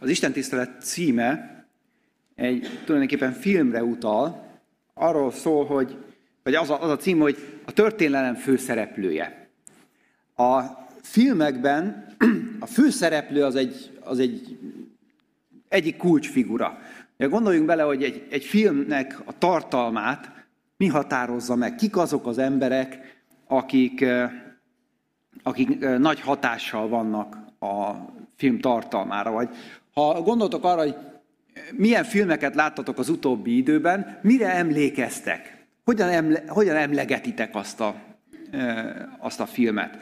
az Isten tisztelet címe egy tulajdonképpen filmre utal, arról szól, hogy, vagy az a, az a cím, hogy a történelem főszereplője. A filmekben a főszereplő az egy, az egy egyik kulcsfigura. Gondoljunk bele, hogy egy, egy filmnek a tartalmát mi határozza meg, kik azok az emberek, akik, akik nagy hatással vannak a film tartalmára. Vagy ha gondoltok arra, hogy milyen filmeket láttatok az utóbbi időben, mire emlékeztek? Hogyan, emle, hogyan emlegetitek azt a, azt a filmet?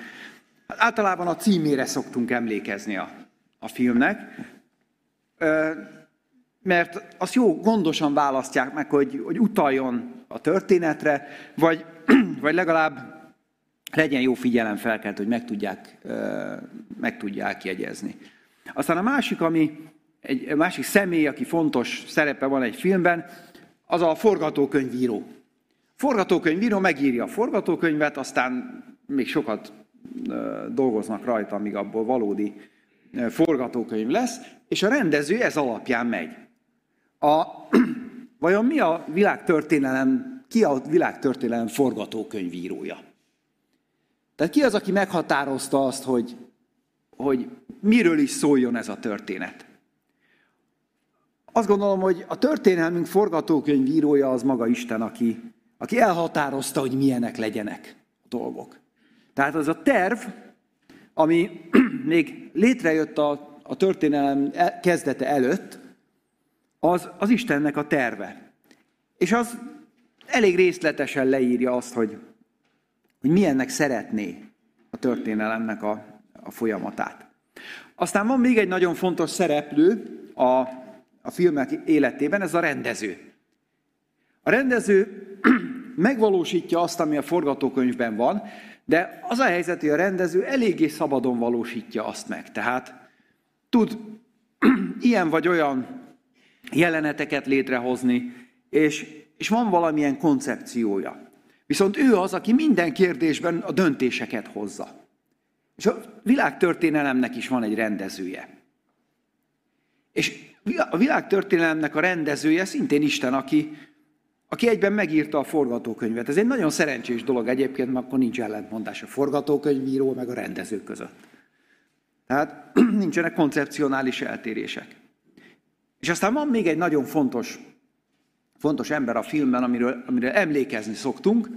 Általában a címére szoktunk emlékezni a, a filmnek, mert azt jó, gondosan választják meg, hogy, hogy utaljon a történetre, vagy, vagy legalább legyen jó figyelemfelkelt, hogy meg tudják, meg tudják jegyezni. Aztán a másik, ami egy másik személy, aki fontos szerepe van egy filmben, az a forgatókönyvíró. Forgatókönyvíró megírja a forgatókönyvet, aztán még sokat dolgoznak rajta, amíg abból valódi forgatókönyv lesz, és a rendező ez alapján megy. A, vajon mi a világtörténelem, ki a világtörténelem forgatókönyvírója? Tehát ki az, aki meghatározta azt, hogy, hogy miről is szóljon ez a történet? Azt gondolom, hogy a történelmünk forgatókönyvírója az maga Isten, aki, aki elhatározta, hogy milyenek legyenek a dolgok. Tehát az a terv, ami még létrejött a, a történelem e, kezdete előtt, az, az Istennek a terve. És az elég részletesen leírja azt, hogy, hogy milyennek szeretné a történelemnek a, a folyamatát. Aztán van még egy nagyon fontos szereplő a, a filmek életében, ez a rendező. A rendező megvalósítja azt, ami a forgatókönyvben van, de az a helyzet, hogy a rendező eléggé szabadon valósítja azt meg. Tehát tud ilyen vagy olyan jeleneteket létrehozni, és, és van valamilyen koncepciója. Viszont ő az, aki minden kérdésben a döntéseket hozza. És a világtörténelemnek is van egy rendezője. És a világtörténelemnek a rendezője szintén Isten, aki, aki egyben megírta a forgatókönyvet. Ez egy nagyon szerencsés dolog egyébként, mert akkor nincs ellentmondás a forgatókönyvíró meg a rendező között. Tehát nincsenek koncepcionális eltérések. És aztán van még egy nagyon fontos, fontos ember a filmben, amiről, amiről emlékezni szoktunk,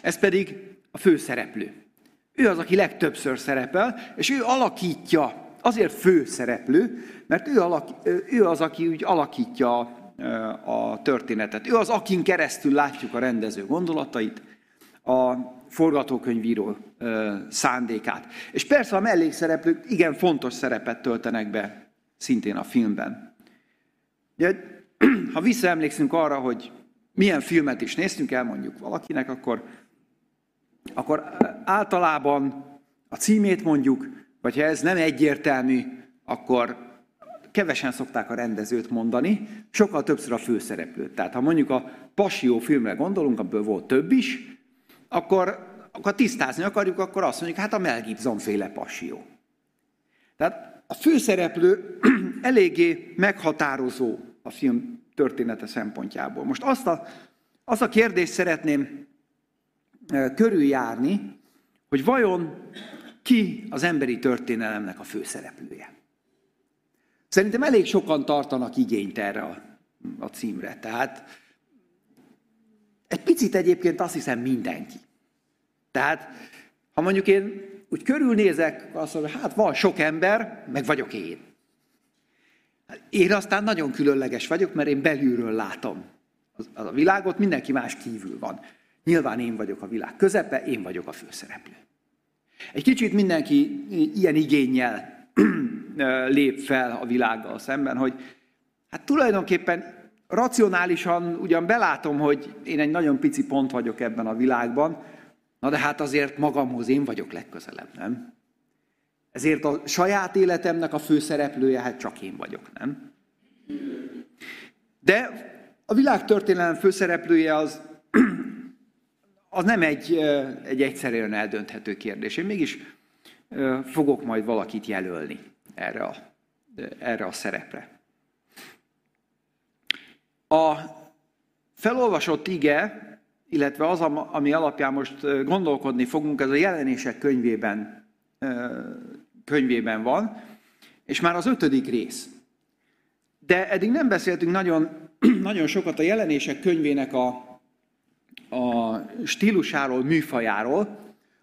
ez pedig a főszereplő. Ő az, aki legtöbbször szerepel, és ő alakítja, azért főszereplő, mert ő, alak, ő az, aki úgy alakítja a történetet. Ő az, akin keresztül látjuk a rendező gondolatait, a forgatókönyvíró szándékát. És persze a mellékszereplők igen fontos szerepet töltenek be szintén a filmben. Ugye, ha visszaemlékszünk arra, hogy milyen filmet is néztünk el mondjuk valakinek, akkor, akkor általában a címét mondjuk, vagy ha ez nem egyértelmű, akkor kevesen szokták a rendezőt mondani, sokkal többször a főszereplőt. Tehát ha mondjuk a Passió filmre gondolunk, abból volt több is, akkor, akkor tisztázni akarjuk, akkor azt mondjuk, hát a Mel Gibson féle Passió. Tehát a főszereplő eléggé meghatározó a film története szempontjából. Most azt a, azt a kérdést szeretném körüljárni, hogy vajon ki az emberi történelemnek a főszereplője. Szerintem elég sokan tartanak igényt erre a, a címre. Tehát egy picit egyébként azt hiszem mindenki. Tehát, ha mondjuk én úgy körülnézek, azt mondom, hát van sok ember, meg vagyok én. Én aztán nagyon különleges vagyok, mert én belülről látom a világot, mindenki más kívül van. Nyilván én vagyok a világ közepe, én vagyok a főszereplő. Egy kicsit mindenki ilyen igényel lép fel a világgal szemben, hogy hát tulajdonképpen racionálisan ugyan belátom, hogy én egy nagyon pici pont vagyok ebben a világban, na de hát azért magamhoz én vagyok legközelebb, nem? Ezért a saját életemnek a főszereplője, hát csak én vagyok, nem? De a világtörténelem főszereplője az, az nem egy, egy egyszerűen eldönthető kérdés. Én mégis fogok majd valakit jelölni erre a erre a szerepre. A felolvasott ige, illetve az, ami alapján most gondolkodni fogunk, ez a jelenések könyvében, könyvében van, és már az ötödik rész. De eddig nem beszéltünk nagyon, nagyon sokat a jelenések könyvének a, a stílusáról, műfajáról,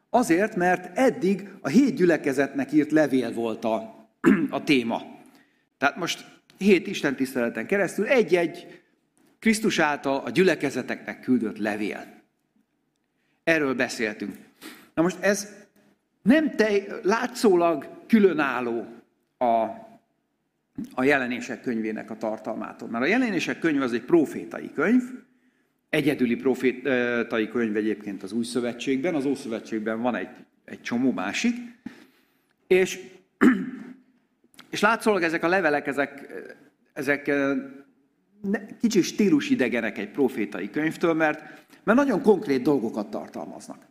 azért, mert eddig a hét gyülekezetnek írt levél volt a, a téma. Tehát most hét Isten tiszteleten keresztül egy-egy Krisztus által a gyülekezeteknek küldött levél. Erről beszéltünk. Na most ez nem te, látszólag különálló a, a jelenések könyvének a tartalmától. Mert a jelenések könyv az egy profétai könyv, egyedüli profétai könyv egyébként az új szövetségben, az ószövetségben van egy, egy csomó másik, és, és látszólag ezek a levelek, ezek, ezek kicsit stílus idegenek egy profétai könyvtől, mert, mert nagyon konkrét dolgokat tartalmaznak.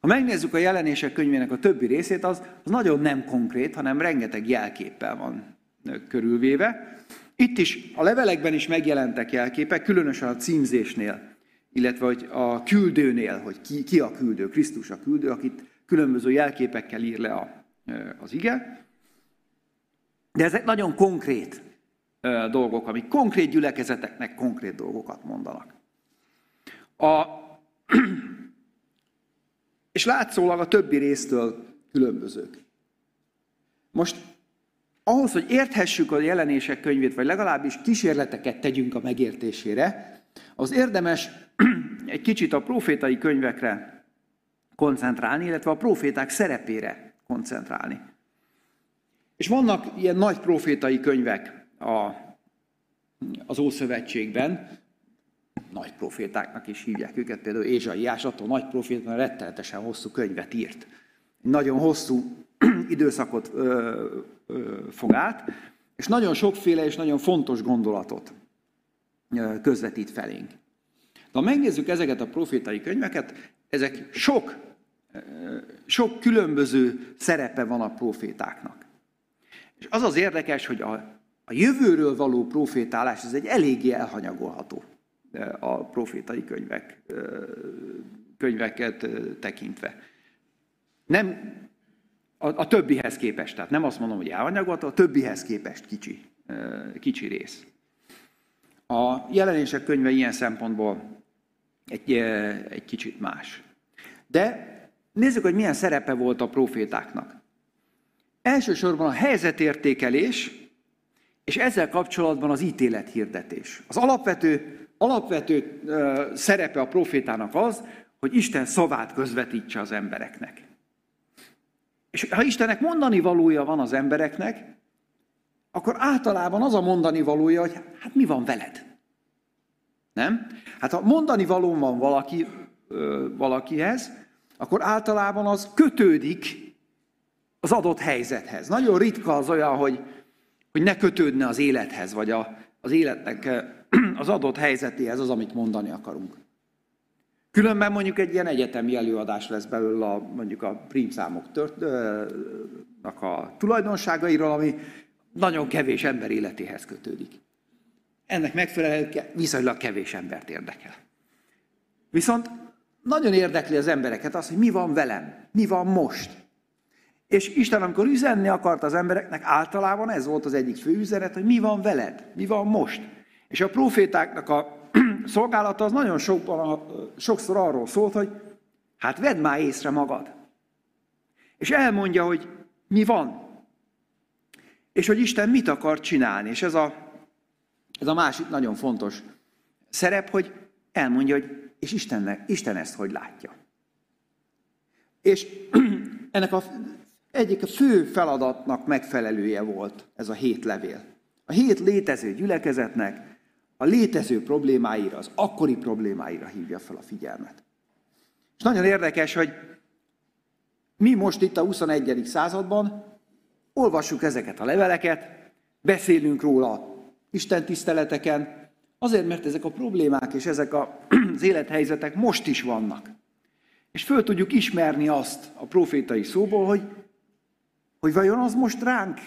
Ha megnézzük a jelenések könyvének a többi részét, az, az nagyon nem konkrét, hanem rengeteg jelképpel van körülvéve. Itt is, a levelekben is megjelentek jelképek, különösen a címzésnél, illetve hogy a küldőnél, hogy ki, ki a küldő, Krisztus a küldő, akit különböző jelképekkel ír le a, az ige. De ezek nagyon konkrét dolgok, amik konkrét gyülekezeteknek konkrét dolgokat mondanak. A, és látszólag a többi résztől különbözők. Most ahhoz, hogy érthessük a jelenések könyvét, vagy legalábbis kísérleteket tegyünk a megértésére, az érdemes egy kicsit a profétai könyvekre koncentrálni, illetve a proféták szerepére koncentrálni. És vannak ilyen nagy profétai könyvek, a, az Ószövetségben, nagy profétáknak is hívják őket, például Ézsaiás, attól nagy proféta, rettenetesen hosszú könyvet írt. Nagyon hosszú időszakot ö, ö, fog át, és nagyon sokféle és nagyon fontos gondolatot közvetít felénk. De ha megnézzük ezeket a profétai könyveket, ezek sok, sok különböző szerepe van a profétáknak. És az az érdekes, hogy a a jövőről való profétálás, ez egy eléggé elhanyagolható a profétai könyvek, könyveket tekintve. Nem a, a többihez képest, tehát nem azt mondom, hogy elhanyagolható, a többihez képest kicsi, kicsi rész. A jelenések könyve ilyen szempontból egy, egy kicsit más. De nézzük, hogy milyen szerepe volt a profétáknak. Elsősorban a helyzetértékelés, és ezzel kapcsolatban az ítélethirdetés. Az alapvető, alapvető szerepe a profétának az, hogy Isten szavát közvetítse az embereknek. És ha Istennek mondani valója van az embereknek, akkor általában az a mondani valója, hogy hát mi van veled? Nem? Hát ha mondani való van valaki, ö, valakihez, akkor általában az kötődik az adott helyzethez. Nagyon ritka az olyan, hogy hogy ne kötődne az élethez, vagy a, az életnek az adott helyzetéhez az, amit mondani akarunk. Különben mondjuk egy ilyen egyetemi előadás lesz belőle a, mondjuk a prímszámok történetnek a tulajdonságairól, ami nagyon kevés ember életéhez kötődik. Ennek megfelelően viszonylag kevés embert érdekel. Viszont nagyon érdekli az embereket az, hogy mi van velem, mi van most. És Isten, amikor üzenni akart az embereknek, általában ez volt az egyik fő üzenet, hogy mi van veled, mi van most. És a profétáknak a szolgálata az nagyon sokban, sokszor arról szólt, hogy hát vedd már észre magad. És elmondja, hogy mi van. És hogy Isten mit akar csinálni. És ez a, ez a másik nagyon fontos szerep, hogy elmondja, hogy és Istennek, Isten ezt hogy látja. És ennek a egyik a fő feladatnak megfelelője volt ez a hét levél. A hét létező gyülekezetnek a létező problémáira, az akkori problémáira hívja fel a figyelmet. És nagyon érdekes, hogy mi most itt a 21. században olvassuk ezeket a leveleket, beszélünk róla Isten tiszteleteken, azért, mert ezek a problémák és ezek az élethelyzetek most is vannak. És föl tudjuk ismerni azt a profétai szóból, hogy hogy vajon az most ránk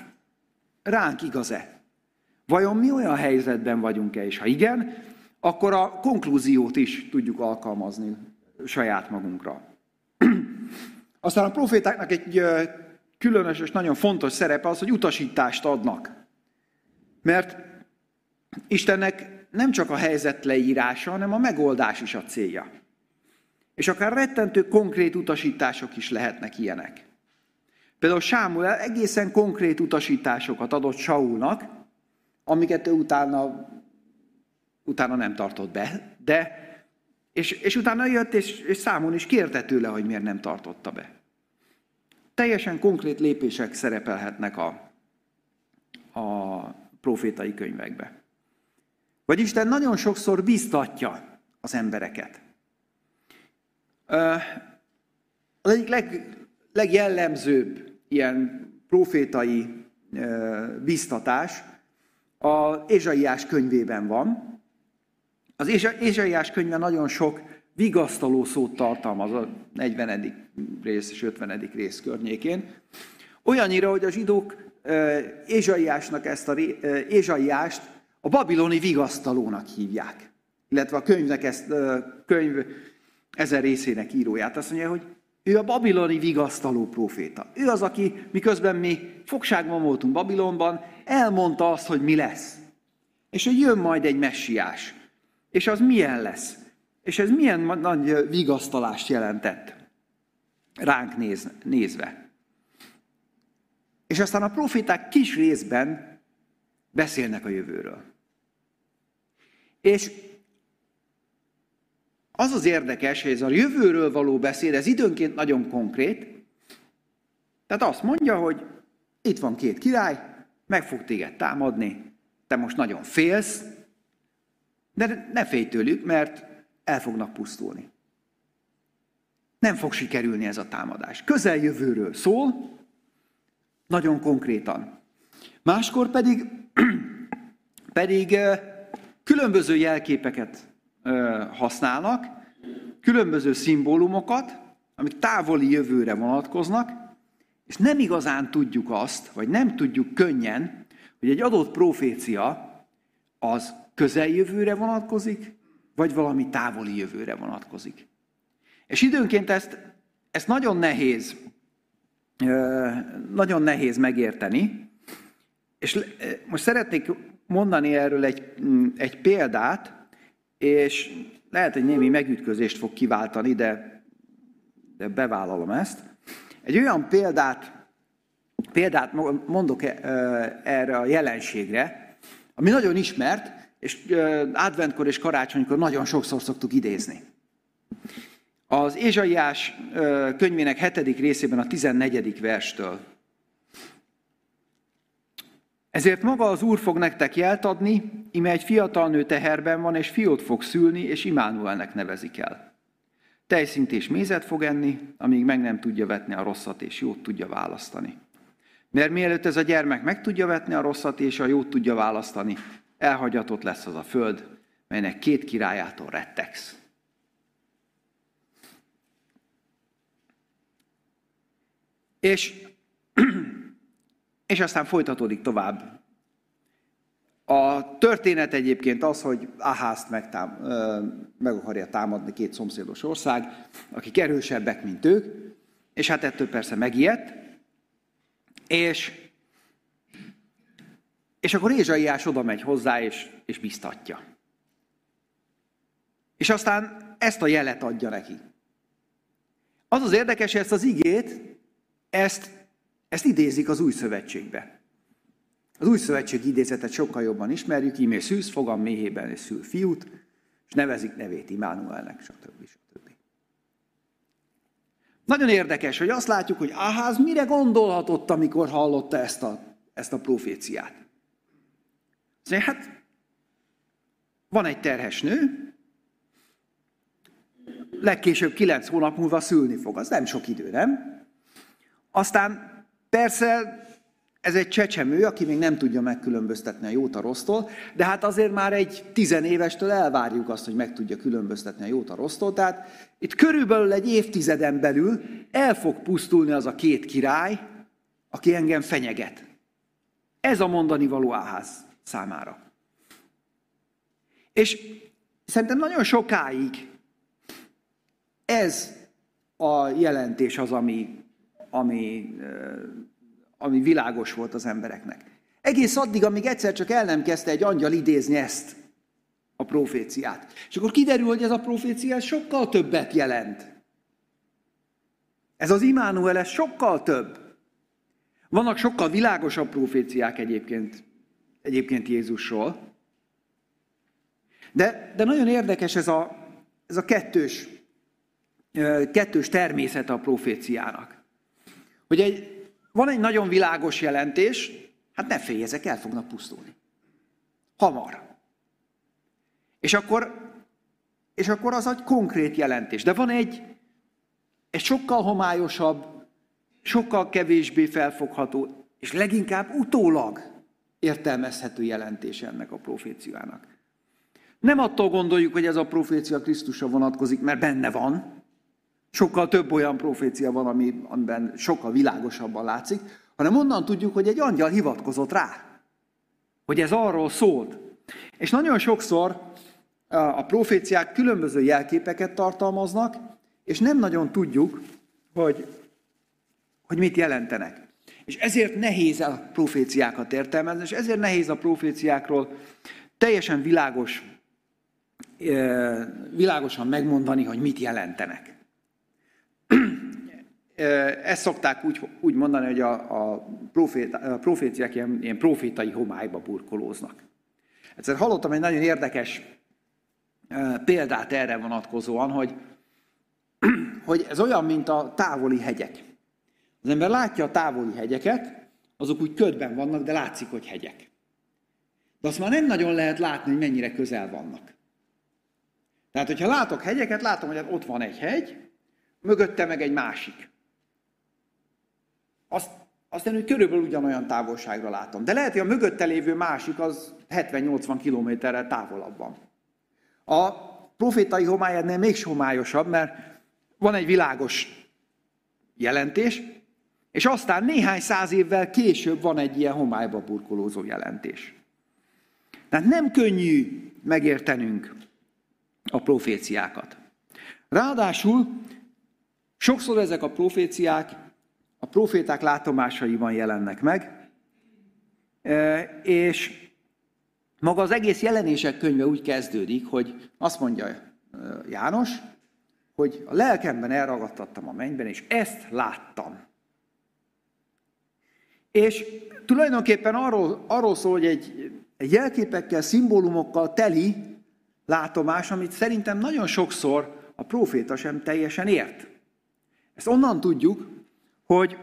ránk igaz-e? Vajon mi olyan helyzetben vagyunk-e, és ha igen, akkor a konklúziót is tudjuk alkalmazni saját magunkra. Aztán a profétáknak egy különös és nagyon fontos szerepe az, hogy utasítást adnak. Mert Istennek nem csak a helyzet leírása, hanem a megoldás is a célja. És akár rettentő konkrét utasítások is lehetnek ilyenek. Például Sámuel egészen konkrét utasításokat adott Saulnak, amiket ő utána, utána nem tartott be, de és, és utána jött, és, és számon is kérte tőle, hogy miért nem tartotta be. Teljesen konkrét lépések szerepelhetnek a, a profétai könyvekbe. Vagy Isten nagyon sokszor biztatja az embereket. Az egyik leg, legjellemzőbb ilyen profétai biztatás a Ézsaiás könyvében van. Az Ézsaiás könyve nagyon sok vigasztaló szót tartalmaz a 40. rész és 50. rész környékén. Olyannyira, hogy a zsidók Ézsaiásnak ezt a Ézsaiást a babiloni vigasztalónak hívják. Illetve a könyvnek ezt, könyv ezer részének íróját. Azt mondja, hogy ő a babiloni vigasztaló proféta. Ő az, aki miközben mi fogságban voltunk Babilonban, elmondta azt, hogy mi lesz. És hogy jön majd egy messiás. És az milyen lesz. És ez milyen nagy vigasztalást jelentett ránk néz, nézve. És aztán a proféták kis részben beszélnek a jövőről. És az az érdekes, hogy ez a jövőről való beszéd, ez időnként nagyon konkrét. Tehát azt mondja, hogy itt van két király, meg fog téged támadni, te most nagyon félsz, de ne félj tőlük, mert el fognak pusztulni. Nem fog sikerülni ez a támadás. Közeljövőről szól, nagyon konkrétan. Máskor pedig, pedig különböző jelképeket használnak, különböző szimbólumokat, amik távoli jövőre vonatkoznak, és nem igazán tudjuk azt, vagy nem tudjuk könnyen, hogy egy adott profécia az közeljövőre vonatkozik, vagy valami távoli jövőre vonatkozik. És időnként ezt, ezt nagyon nehéz, nagyon nehéz megérteni, és most szeretnék mondani erről egy, egy példát, és lehet, hogy némi megütközést fog kiváltani, de, de bevállalom ezt. Egy olyan példát, példát mondok erre a jelenségre, ami nagyon ismert, és adventkor és karácsonykor nagyon sokszor szoktuk idézni. Az Ézsaiás könyvének hetedik részében a 14. verstől. Ezért maga az Úr fog nektek jelt adni, ime egy fiatal nő teherben van, és fiót fog szülni, és Imánuelnek nevezik el. Tejszint és mézet fog enni, amíg meg nem tudja vetni a rosszat, és jót tudja választani. Mert mielőtt ez a gyermek meg tudja vetni a rosszat, és a jót tudja választani, elhagyatott lesz az a föld, melynek két királyától rettegsz. És, és aztán folytatódik tovább. A történet egyébként az, hogy Aházt megtám, meg akarja támadni két szomszédos ország, akik erősebbek, mint ők, és hát ettől persze megijedt, és, és akkor Ézsaiás oda megy hozzá, és, és biztatja. És aztán ezt a jelet adja neki. Az az érdekes, hogy ezt az igét ezt, ezt idézik az új szövetségbe. Az új szövetség idézetet sokkal jobban ismerjük, ímé szűz fogam méhében és szül fiút, és nevezik nevét Imánuelnek, stb. stb. Nagyon érdekes, hogy azt látjuk, hogy Áház mire gondolhatott, amikor hallotta ezt a, ezt a proféciát. Szóval, hát van egy terhes nő, legkésőbb kilenc hónap múlva szülni fog. Az nem sok idő, nem? Aztán persze ez egy csecsemő, aki még nem tudja megkülönböztetni a jót a rossztól, de hát azért már egy tizenévestől elvárjuk azt, hogy meg tudja különböztetni a jót a rossztól. Tehát itt körülbelül egy évtizeden belül el fog pusztulni az a két király, aki engem fenyeget. Ez a mondani való Áház számára. És szerintem nagyon sokáig ez a jelentés az, ami, ami, ami világos volt az embereknek. Egész addig, amíg egyszer csak el nem kezdte egy angyal idézni ezt a proféciát. És akkor kiderül, hogy ez a profécia sokkal többet jelent. Ez az Immanuel, ez sokkal több. Vannak sokkal világosabb proféciák egyébként, egyébként Jézusról. De, de nagyon érdekes ez a, ez a kettős, kettős természet a proféciának. Hogy egy, van egy nagyon világos jelentés, hát ne félj, el fognak pusztulni. Hamar. És akkor, és akkor az egy konkrét jelentés. De van egy, egy sokkal homályosabb, sokkal kevésbé felfogható, és leginkább utólag értelmezhető jelentés ennek a proféciának. Nem attól gondoljuk, hogy ez a profécia Krisztusra vonatkozik, mert benne van. Sokkal több olyan profécia van, ami, amiben sokkal világosabban látszik, hanem onnan tudjuk, hogy egy angyal hivatkozott rá, hogy ez arról szólt. És nagyon sokszor a proféciák különböző jelképeket tartalmaznak, és nem nagyon tudjuk, hogy, hogy mit jelentenek. És ezért nehéz a proféciákat értelmezni, és ezért nehéz a proféciákról teljesen világos, világosan megmondani, hogy mit jelentenek. Ezt szokták úgy, úgy mondani, hogy a, a, profét, a proféciák ilyen, ilyen profétai homályba burkolóznak. Egyszer hallottam egy nagyon érdekes példát erre vonatkozóan, hogy, hogy ez olyan, mint a távoli hegyek. Az ember látja a távoli hegyeket, azok úgy ködben vannak, de látszik, hogy hegyek. De azt már nem nagyon lehet látni, hogy mennyire közel vannak. Tehát, hogyha látok hegyeket, látom, hogy ott van egy hegy, mögötte meg egy másik. Azt, azt én, hogy körülbelül ugyanolyan távolságra látom. De lehet, hogy a mögötte lévő másik az 70-80 kilométerrel távolabb van. A profétai homály ennél még homályosabb, mert van egy világos jelentés, és aztán néhány száz évvel később van egy ilyen homályba burkolózó jelentés. Tehát nem könnyű megértenünk a proféciákat. Ráadásul sokszor ezek a proféciák a proféták látomásaiban jelennek meg, és maga az egész jelenések könyve úgy kezdődik, hogy azt mondja János, hogy a lelkemben elragadtattam a mennyben, és ezt láttam. És tulajdonképpen arról, arról szól, hogy egy, egy jelképekkel, szimbólumokkal teli látomás, amit szerintem nagyon sokszor a proféta sem teljesen ért. Ezt onnan tudjuk, hogy,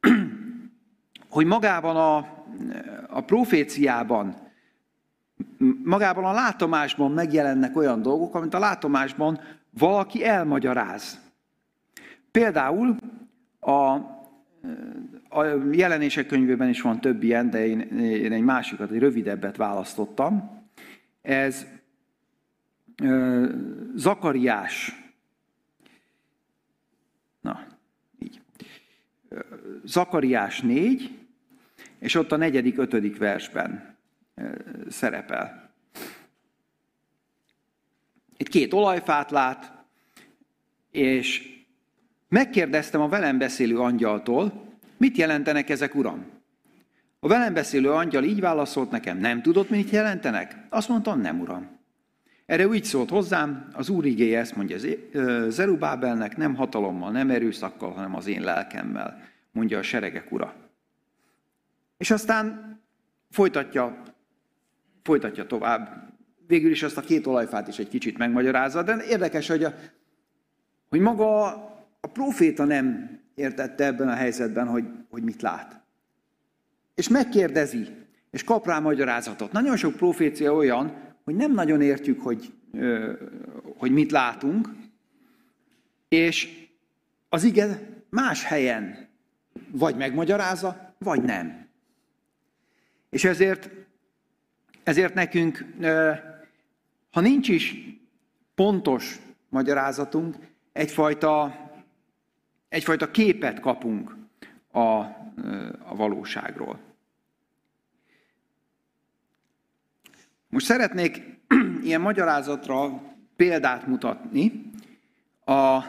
hogy magában a, a proféciában magában a látomásban megjelennek olyan dolgok, amit a látomásban valaki elmagyaráz. Például a, a jelenések könyvében is van több ilyen, de én, én egy másikat, egy rövidebbet választottam. Ez Zakariás. Na, így. Zakariás 4, és ott a negyedik, ötödik versben szerepel. Itt két olajfát lát, és megkérdeztem a velem beszélő angyaltól, mit jelentenek ezek, uram? A velem beszélő angyal így válaszolt nekem, nem tudod, mit jelentenek? Azt mondtam, nem, uram. Erre úgy szólt hozzám, az Úr igéje ezt mondja Zerubábelnek, nem hatalommal, nem erőszakkal, hanem az én lelkemmel, mondja a seregek ura. És aztán folytatja folytatja tovább. Végül is azt a két olajfát is egy kicsit megmagyarázza, de érdekes, hogy, a, hogy maga a proféta nem értette ebben a helyzetben, hogy, hogy mit lát. És megkérdezi, és kap rá magyarázatot. Nagyon sok profécia olyan, hogy nem nagyon értjük, hogy, hogy mit látunk, és az ige más helyen vagy megmagyarázza, vagy nem. És ezért ezért nekünk, ha nincs is pontos magyarázatunk, egyfajta, egyfajta képet kapunk a, a valóságról. Most szeretnék ilyen magyarázatra példát mutatni. A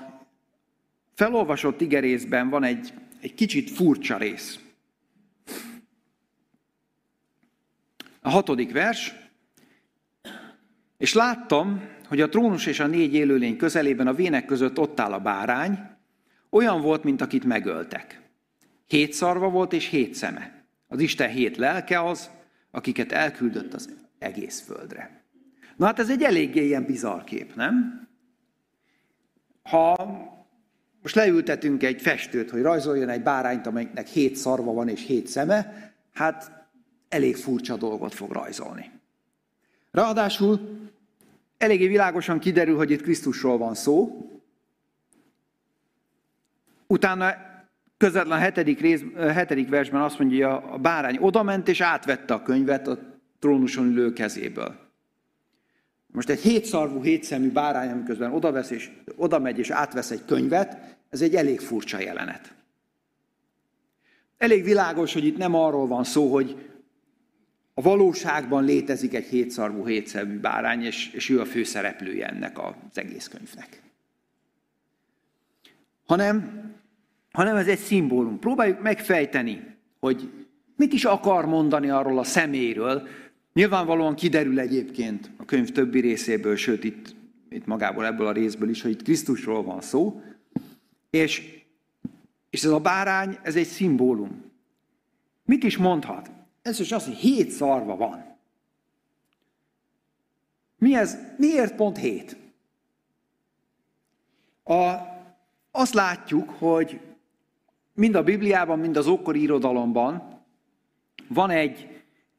felolvasott igerészben van egy, egy kicsit furcsa rész. A hatodik vers. És láttam, hogy a trónus és a négy élőlény közelében a vének között ott áll a bárány, olyan volt, mint akit megöltek. Hét szarva volt és hét szeme. Az Isten hét lelke az, akiket elküldött az egész földre. Na hát ez egy eléggé ilyen bizarr kép, nem? Ha most leültetünk egy festőt, hogy rajzoljon egy bárányt, amelynek hét szarva van és hét szeme, hát elég furcsa dolgot fog rajzolni. Ráadásul eléggé világosan kiderül, hogy itt Krisztusról van szó. Utána közvetlen hetedik, rész, hetedik versben azt mondja, a bárány odament és átvette a könyvet a trónuson ülő kezéből. Most egy hétszarvú, hétszemű bárány, amiközben odavesz és, oda megy és átvesz egy könyvet, ez egy elég furcsa jelenet. Elég világos, hogy itt nem arról van szó, hogy a valóságban létezik egy hétszarvú, hétszemű bárány, és, és ő a főszereplője ennek az egész könyvnek. Hanem, hanem ez egy szimbólum. Próbáljuk megfejteni, hogy mit is akar mondani arról a szeméről, Nyilvánvalóan kiderül egyébként a könyv többi részéből, sőt itt, itt magából ebből a részből is, hogy itt Krisztusról van szó, és, és ez a bárány, ez egy szimbólum. Mit is mondhat? Ez is az, hogy hét szarva van. Mi ez? Miért pont hét? A, azt látjuk, hogy mind a Bibliában, mind az ókori irodalomban van egy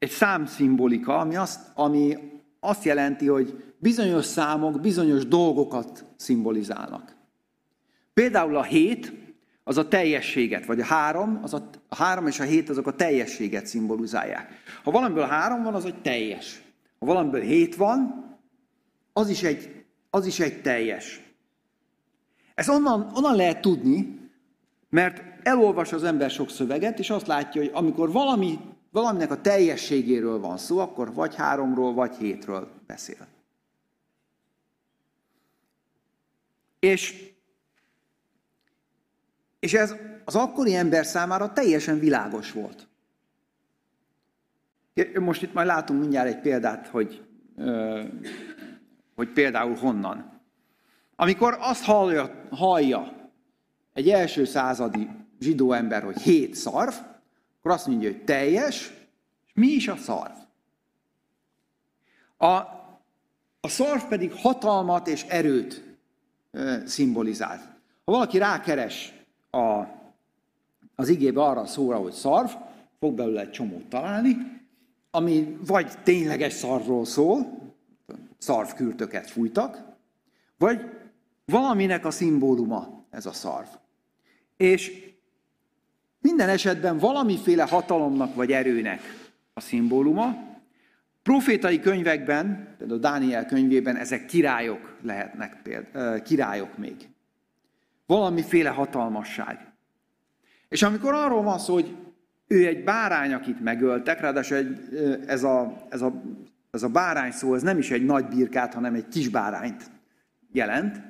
egy számszimbolika, ami azt, ami azt jelenti, hogy bizonyos számok bizonyos dolgokat szimbolizálnak. Például a hét az a teljességet, vagy a három, az a, a három és a hét azok a teljességet szimbolizálják. Ha valamiből három van, az egy teljes. Ha valamiből hét van, az is egy, az is egy teljes. Ez onnan, onnan lehet tudni, mert elolvas az ember sok szöveget, és azt látja, hogy amikor valami valaminek a teljességéről van szó, akkor vagy háromról, vagy hétről beszél. És, és ez az akkori ember számára teljesen világos volt. Most itt majd látunk mindjárt egy példát, hogy, hogy például honnan. Amikor azt hallja, hallja egy első századi zsidó ember, hogy hét szarv, akkor azt mondja, hogy teljes, és mi is a szarv? A, a szarv pedig hatalmat és erőt e, szimbolizál. Ha valaki rákeres a, az igébe arra szóra, hogy szarv, fog belőle egy csomót találni, ami vagy tényleges szarvról szól, szarvkürtöket fújtak, vagy valaminek a szimbóluma ez a szarv. És minden esetben valamiféle hatalomnak vagy erőnek a szimbóluma. Profétai könyvekben, például Dániel könyvében ezek királyok lehetnek, például, királyok még. Valamiféle hatalmasság. És amikor arról van szó, hogy ő egy bárány, akit megöltek, ráadásul egy, ez, a, ez, a, ez a bárány szó, ez nem is egy nagy birkát, hanem egy kis bárányt jelent,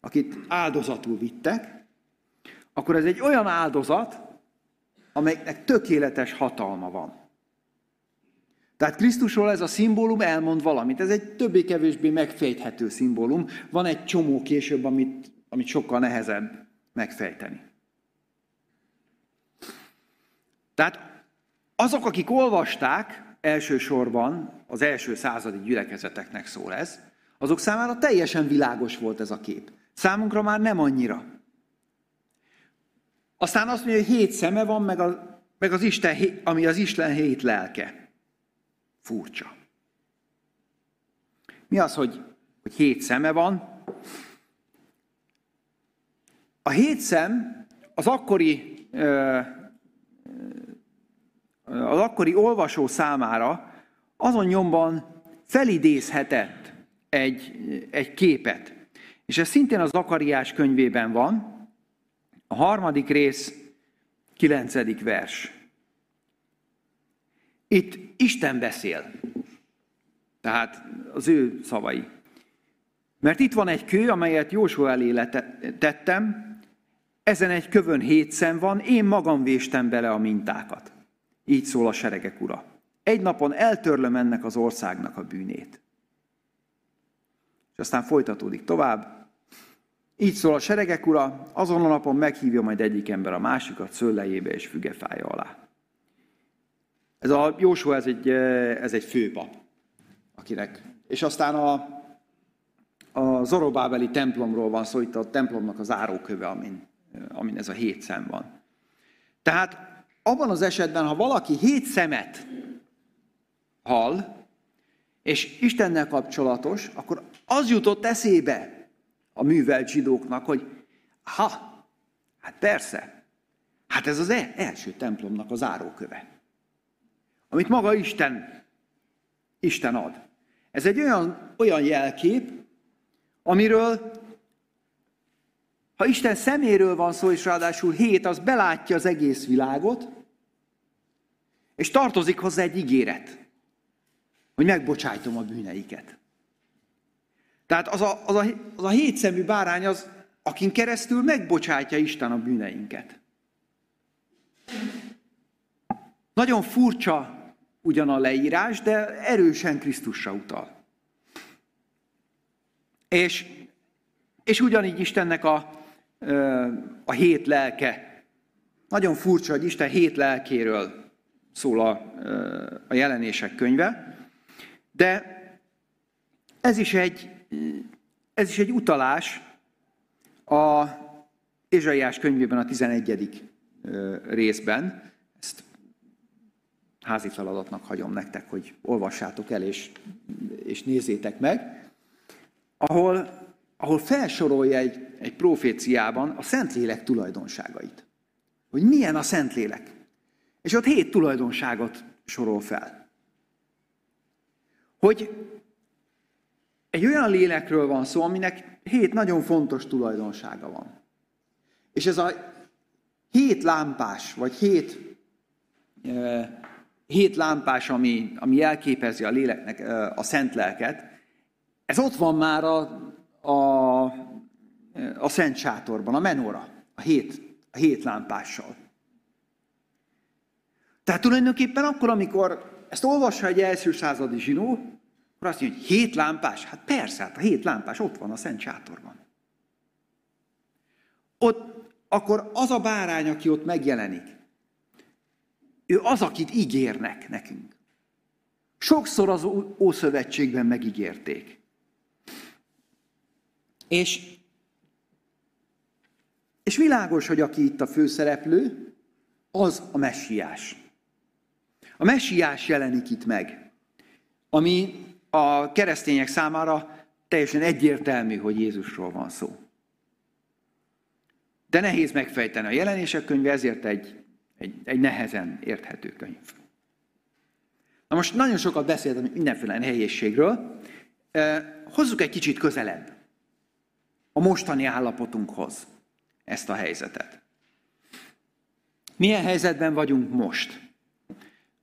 akit áldozatul vittek, akkor ez egy olyan áldozat, amelynek tökéletes hatalma van. Tehát Krisztusról ez a szimbólum elmond valamit. Ez egy többé-kevésbé megfejthető szimbólum. Van egy csomó később, amit, amit sokkal nehezebb megfejteni. Tehát azok, akik olvasták, elsősorban az első századi gyülekezeteknek szól ez, azok számára teljesen világos volt ez a kép. Számunkra már nem annyira. Aztán azt mondja, hogy hét szeme van, meg, a, meg az Isten, ami az Isten hét lelke. Furcsa. Mi az, hogy, hogy hét szeme van? A hét szem az akkori, az akkori olvasó számára azon nyomban felidézhetett egy, egy képet. És ez szintén az Zakariás könyvében van, a harmadik rész, kilencedik vers. Itt Isten beszél. Tehát az ő szavai. Mert itt van egy kő, amelyet Jósua elé tettem, ezen egy kövön hét szem van, én magam véstem bele a mintákat. Így szól a seregek ura. Egy napon eltörlöm ennek az országnak a bűnét. És aztán folytatódik tovább. Így szól a seregek ura, azon a napon meghívja majd egyik ember a másikat szőlejébe és fügefája alá. Ez a Jósua, ez egy, ez egy főpap, akinek. És aztán a, a Zorobábeli templomról van szó, itt a templomnak az áróköve, amin, amin ez a hét szem van. Tehát abban az esetben, ha valaki hét szemet hall, és Istennel kapcsolatos, akkor az jutott eszébe a művelt zsidóknak, hogy ha, hát persze, hát ez az e- első templomnak az áróköve. Amit maga Isten, Isten ad. Ez egy olyan, olyan jelkép, amiről, ha Isten szeméről van szó, és ráadásul hét, az belátja az egész világot, és tartozik hozzá egy ígéret, hogy megbocsájtom a bűneiket. Tehát az a, az a, az a hétszemű bárány az, akin keresztül megbocsátja Isten a bűneinket. Nagyon furcsa ugyan a leírás, de erősen Krisztusra utal. És, és ugyanígy Istennek a, a hét lelke. Nagyon furcsa, hogy Isten hét lelkéről szól a, a jelenések könyve, de ez is egy, ez is egy utalás a Ézsaiás könyvében a 11. részben. Ezt házi feladatnak hagyom nektek, hogy olvassátok el és, és nézzétek meg, ahol, ahol felsorolja egy, egy proféciában a Szentlélek tulajdonságait. Hogy milyen a Szentlélek. És ott hét tulajdonságot sorol fel. Hogy egy olyan lélekről van szó, aminek hét nagyon fontos tulajdonsága van. És ez a hét lámpás, vagy hét hét lámpás, ami, ami jelképezi a léleknek a szent lelket, ez ott van már a, a, a szent sátorban, a menora, a hét, a hét lámpással. Tehát tulajdonképpen akkor, amikor ezt olvassa egy első századi zsinó, akkor azt mondja, hogy hét lámpás? Hát persze, hát a hét lámpás ott van a szent sátorban. Ott akkor az a bárány, aki ott megjelenik, ő az, akit ígérnek nekünk. Sokszor az Ószövetségben megígérték. És, és világos, hogy aki itt a főszereplő, az a messiás. A messiás jelenik itt meg, ami a keresztények számára teljesen egyértelmű, hogy Jézusról van szó. De nehéz megfejteni a jelenések könyve, ezért egy egy, egy nehezen érthető könyv. Na most nagyon sokat beszéltem mindenféle nehézségről. Hozzuk egy kicsit közelebb a mostani állapotunkhoz ezt a helyzetet. Milyen helyzetben vagyunk most?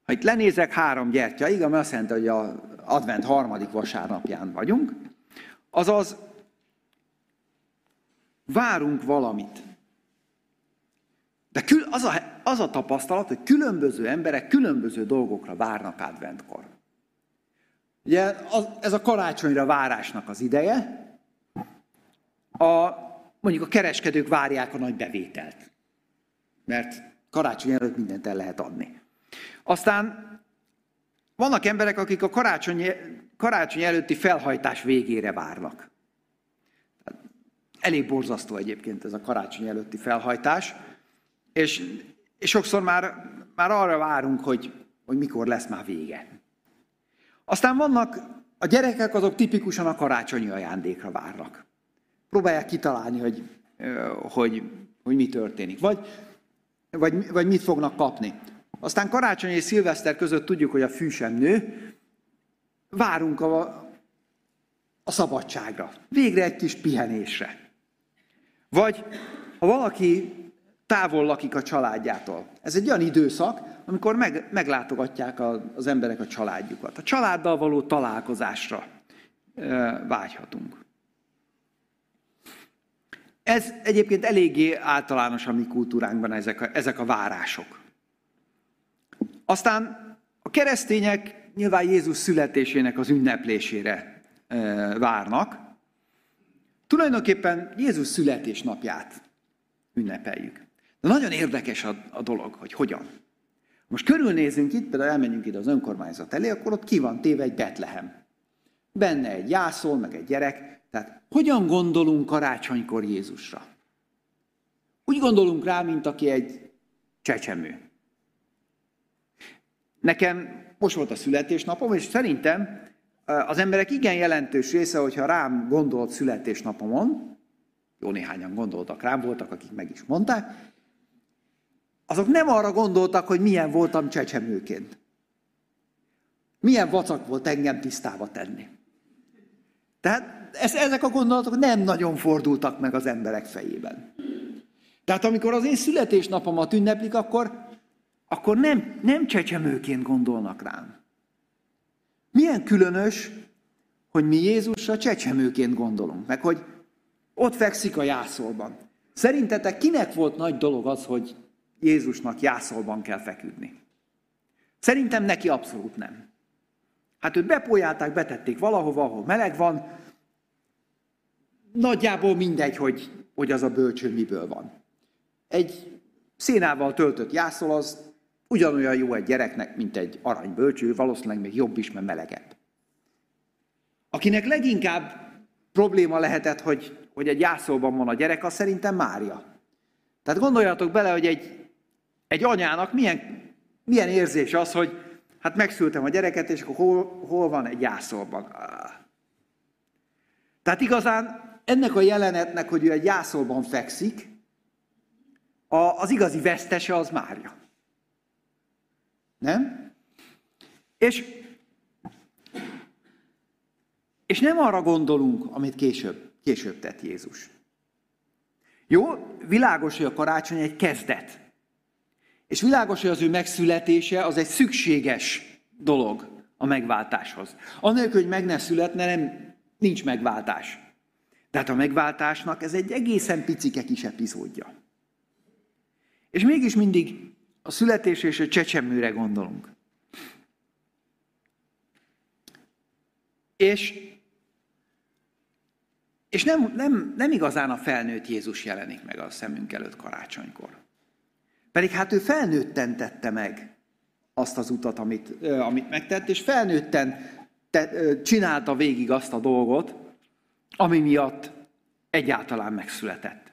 Ha itt lenézek három gyertyaig, ami azt jelenti, hogy az advent harmadik vasárnapján vagyunk, azaz várunk valamit. De az a, az a tapasztalat, hogy különböző emberek különböző dolgokra várnak adventkor. Ugye az, ez a karácsonyra várásnak az ideje. A, mondjuk a kereskedők várják a nagy bevételt. Mert karácsony előtt mindent el lehet adni. Aztán vannak emberek, akik a karácsony, karácsony előtti felhajtás végére várnak. Elég borzasztó egyébként ez a karácsony előtti felhajtás. És, és sokszor már, már arra várunk, hogy, hogy mikor lesz már vége. Aztán vannak, a gyerekek azok tipikusan a karácsonyi ajándékra várnak. Próbálják kitalálni, hogy, hogy, hogy mi történik. Vagy, vagy, vagy mit fognak kapni. Aztán karácsony és szilveszter között tudjuk, hogy a fű sem nő. Várunk a, a szabadságra. Végre egy kis pihenésre. Vagy ha valaki távol lakik a családjától. Ez egy olyan időszak, amikor meg, meglátogatják a, az emberek a családjukat. A családdal való találkozásra vágyhatunk. Ez egyébként eléggé általános a mi kultúránkban ezek a, ezek a várások. Aztán a keresztények nyilván Jézus születésének az ünneplésére várnak. Tulajdonképpen Jézus születésnapját ünnepeljük. De nagyon érdekes a, a dolog, hogy hogyan. Most körülnézünk itt, például elmenjünk ide az önkormányzat elé, akkor ott ki van téve egy Betlehem. Benne egy jászol, meg egy gyerek. Tehát hogyan gondolunk karácsonykor Jézusra? Úgy gondolunk rá, mint aki egy csecsemő. Nekem most volt a születésnapom, és szerintem az emberek igen jelentős része, hogyha rám gondolt születésnapomon, jó néhányan gondoltak rám, voltak, akik meg is mondták, azok nem arra gondoltak, hogy milyen voltam csecsemőként. Milyen vacak volt engem tisztába tenni. Tehát ezek a gondolatok nem nagyon fordultak meg az emberek fejében. Tehát amikor az én születésnapomat ünneplik, akkor, akkor nem, nem csecsemőként gondolnak rám. Milyen különös, hogy mi Jézusra csecsemőként gondolunk, meg hogy ott fekszik a jászolban. Szerintetek kinek volt nagy dolog az, hogy Jézusnak jászolban kell feküdni? Szerintem neki abszolút nem. Hát őt bepójálták, betették valahova, ahol meleg van. Nagyjából mindegy, hogy, hogy az a bölcső miből van. Egy szénával töltött jászol az ugyanolyan jó egy gyereknek, mint egy aranybölcső, valószínűleg még jobb is, mert melegebb. Akinek leginkább probléma lehetett, hogy, hogy egy jászolban van a gyerek, az szerintem Mária. Tehát gondoljatok bele, hogy egy, egy anyának milyen, milyen érzés az, hogy hát megszültem a gyereket, és akkor hol, hol van egy jászolban. Tehát igazán ennek a jelenetnek, hogy ő egy jászolban fekszik, az igazi vesztese az Mária. Nem? És, és nem arra gondolunk, amit később, később tett Jézus. Jó, világos, hogy a karácsony egy kezdet. És világos, hogy az ő megszületése az egy szükséges dolog a megváltáshoz. Anélkül, hogy meg ne születne, nem, nincs megváltás. Tehát a megváltásnak ez egy egészen picike kis epizódja. És mégis mindig a születés és a csecsemőre gondolunk. És, és nem, nem, nem igazán a felnőtt Jézus jelenik meg a szemünk előtt karácsonykor. Pedig hát ő felnőtten tette meg azt az utat, amit, amit megtett, és felnőtten te, csinálta végig azt a dolgot, ami miatt egyáltalán megszületett.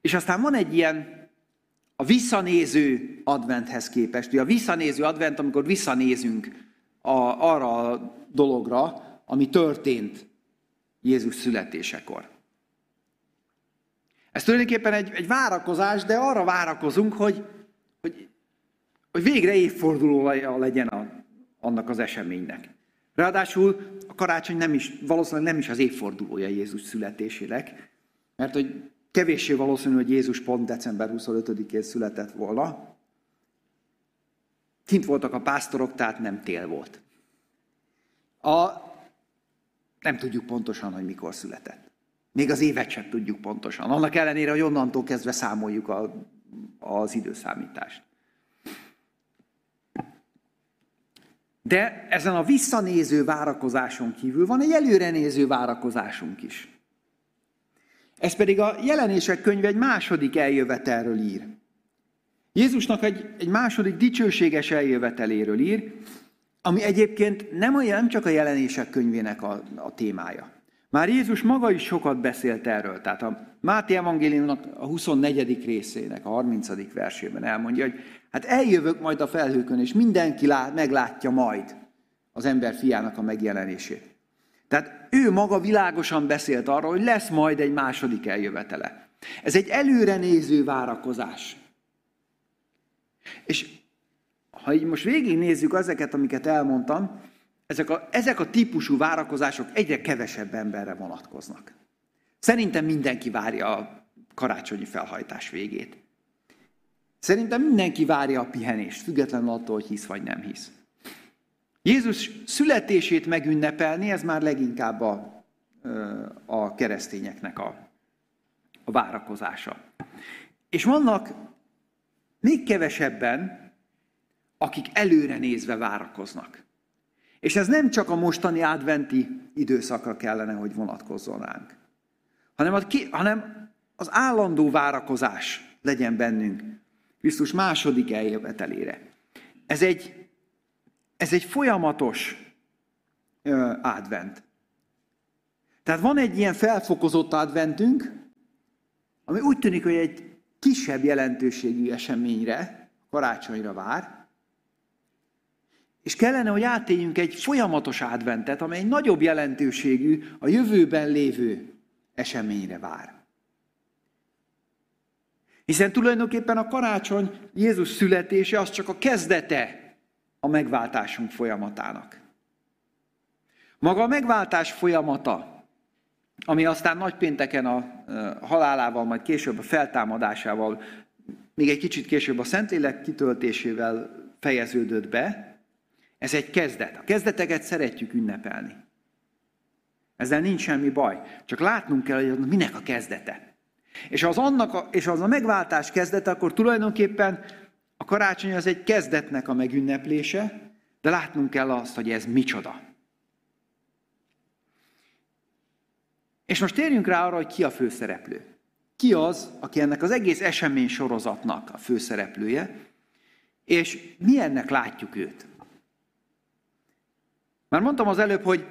És aztán van egy ilyen a visszanéző adventhez képest. Ugye a visszanéző advent, amikor visszanézünk a, arra a dologra, ami történt Jézus születésekor. Ez tulajdonképpen egy, egy várakozás, de arra várakozunk, hogy, hogy, hogy végre évfordulója legyen a, annak az eseménynek. Ráadásul a karácsony nem is, valószínűleg nem is az évfordulója Jézus születésének, mert hogy Kevéssé valószínű, hogy Jézus pont december 25-én született volna. Kint voltak a pásztorok, tehát nem tél volt. A, nem tudjuk pontosan, hogy mikor született. Még az évet sem tudjuk pontosan. Annak ellenére, hogy onnantól kezdve számoljuk a, az időszámítást. De ezen a visszanéző várakozáson kívül van egy előrenéző várakozásunk is. Ez pedig a jelenések könyve egy második eljövetelről ír. Jézusnak egy, egy második dicsőséges eljöveteléről ír, ami egyébként nem, olyan, nem csak a jelenések könyvének a, a témája. Már Jézus maga is sokat beszélt erről. Tehát a Máté evangéliumnak a 24. részének, a 30. versében elmondja, hogy hát eljövök majd a felhőkön, és mindenki lát, meglátja majd az ember fiának a megjelenését. Tehát ő maga világosan beszélt arról, hogy lesz majd egy második eljövetele. Ez egy előre néző várakozás. És ha így most végignézzük ezeket, amiket elmondtam, ezek a, ezek a típusú várakozások egyre kevesebb emberre vonatkoznak. Szerintem mindenki várja a karácsonyi felhajtás végét. Szerintem mindenki várja a pihenést, függetlenül attól, hogy hisz vagy nem hisz. Jézus születését megünnepelni, ez már leginkább a, a keresztényeknek a, a várakozása. És vannak még kevesebben, akik előre nézve várakoznak. És ez nem csak a mostani adventi időszakra kellene, hogy vonatkozzon ránk, hanem, a, hanem az állandó várakozás legyen bennünk Krisztus második eljövetelére. Ez egy, ez egy folyamatos ö, advent. Tehát van egy ilyen felfokozott adventünk, ami úgy tűnik, hogy egy kisebb jelentőségű eseményre, karácsonyra vár, és kellene, hogy átéljünk egy folyamatos adventet, amely nagyobb jelentőségű, a jövőben lévő eseményre vár. Hiszen tulajdonképpen a karácsony, Jézus születése az csak a kezdete a megváltásunk folyamatának. Maga a megváltás folyamata, ami aztán nagypénteken a halálával, majd később a feltámadásával, még egy kicsit később a Szentlélek kitöltésével fejeződött be, ez egy kezdet. A kezdeteket szeretjük ünnepelni. Ezzel nincs semmi baj. Csak látnunk kell, hogy minek a kezdete. És az, annak a, és az a megváltás kezdete, akkor tulajdonképpen a karácsony az egy kezdetnek a megünneplése, de látnunk kell azt, hogy ez micsoda. És most térjünk rá arra, hogy ki a főszereplő. Ki az, aki ennek az egész esemény sorozatnak a főszereplője, és milyennek látjuk őt. Már mondtam az előbb, hogy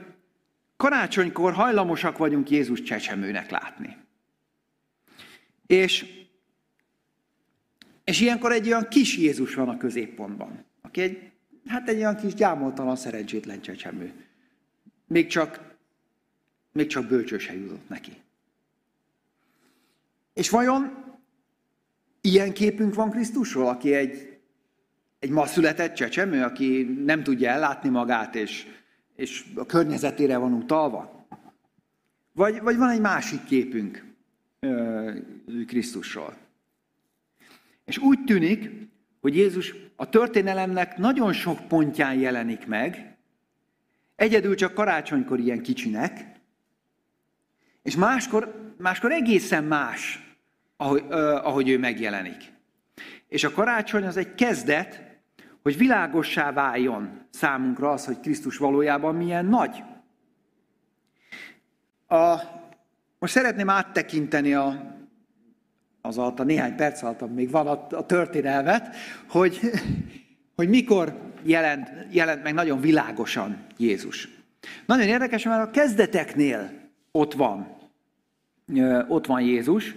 karácsonykor hajlamosak vagyunk Jézus csecsemőnek látni. És, és ilyenkor egy olyan kis Jézus van a középpontban, aki egy, hát egy olyan kis gyámoltalan, szerencsétlen csecsemő. Még csak, még csak bölcső jutott neki. És vajon ilyen képünk van Krisztusról, aki egy, egy ma született csecsemő, aki nem tudja ellátni magát, és, és a környezetére van utalva? Vagy, vagy van egy másik képünk, Krisztusról. És úgy tűnik, hogy Jézus a történelemnek nagyon sok pontján jelenik meg, egyedül csak karácsonykor ilyen kicsinek, és máskor, máskor egészen más, ahogy, ahogy ő megjelenik. És a karácsony az egy kezdet, hogy világossá váljon számunkra az, hogy Krisztus valójában milyen nagy. A most szeretném áttekinteni a, az alatt a néhány perc alatt, még van a, a történelmet, hogy, hogy mikor jelent, jelent meg nagyon világosan Jézus. Nagyon érdekes, mert a kezdeteknél ott van, ott van Jézus,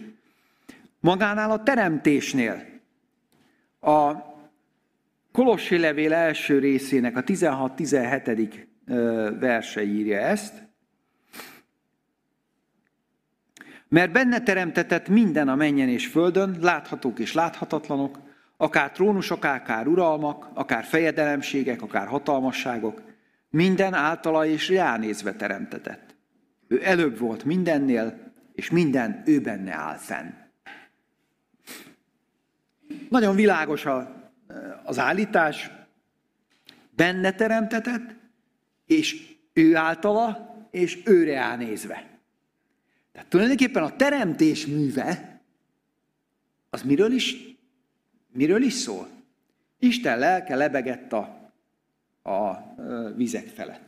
magánál a teremtésnél. A Kolossi levél első részének a 16-17. verse írja ezt. Mert benne teremtetett minden a menjen és földön, láthatók és láthatatlanok, akár trónusok, akár uralmak, akár fejedelemségek, akár hatalmasságok, minden általa és ránézve teremtetett. Ő előbb volt mindennél, és minden ő benne áll fenn. Nagyon világos az állítás, benne teremtetett, és ő általa, és őre áll nézve. Tehát tulajdonképpen a teremtés műve, az miről is, miről is szól? Isten lelke lebegett a, a vizek felett.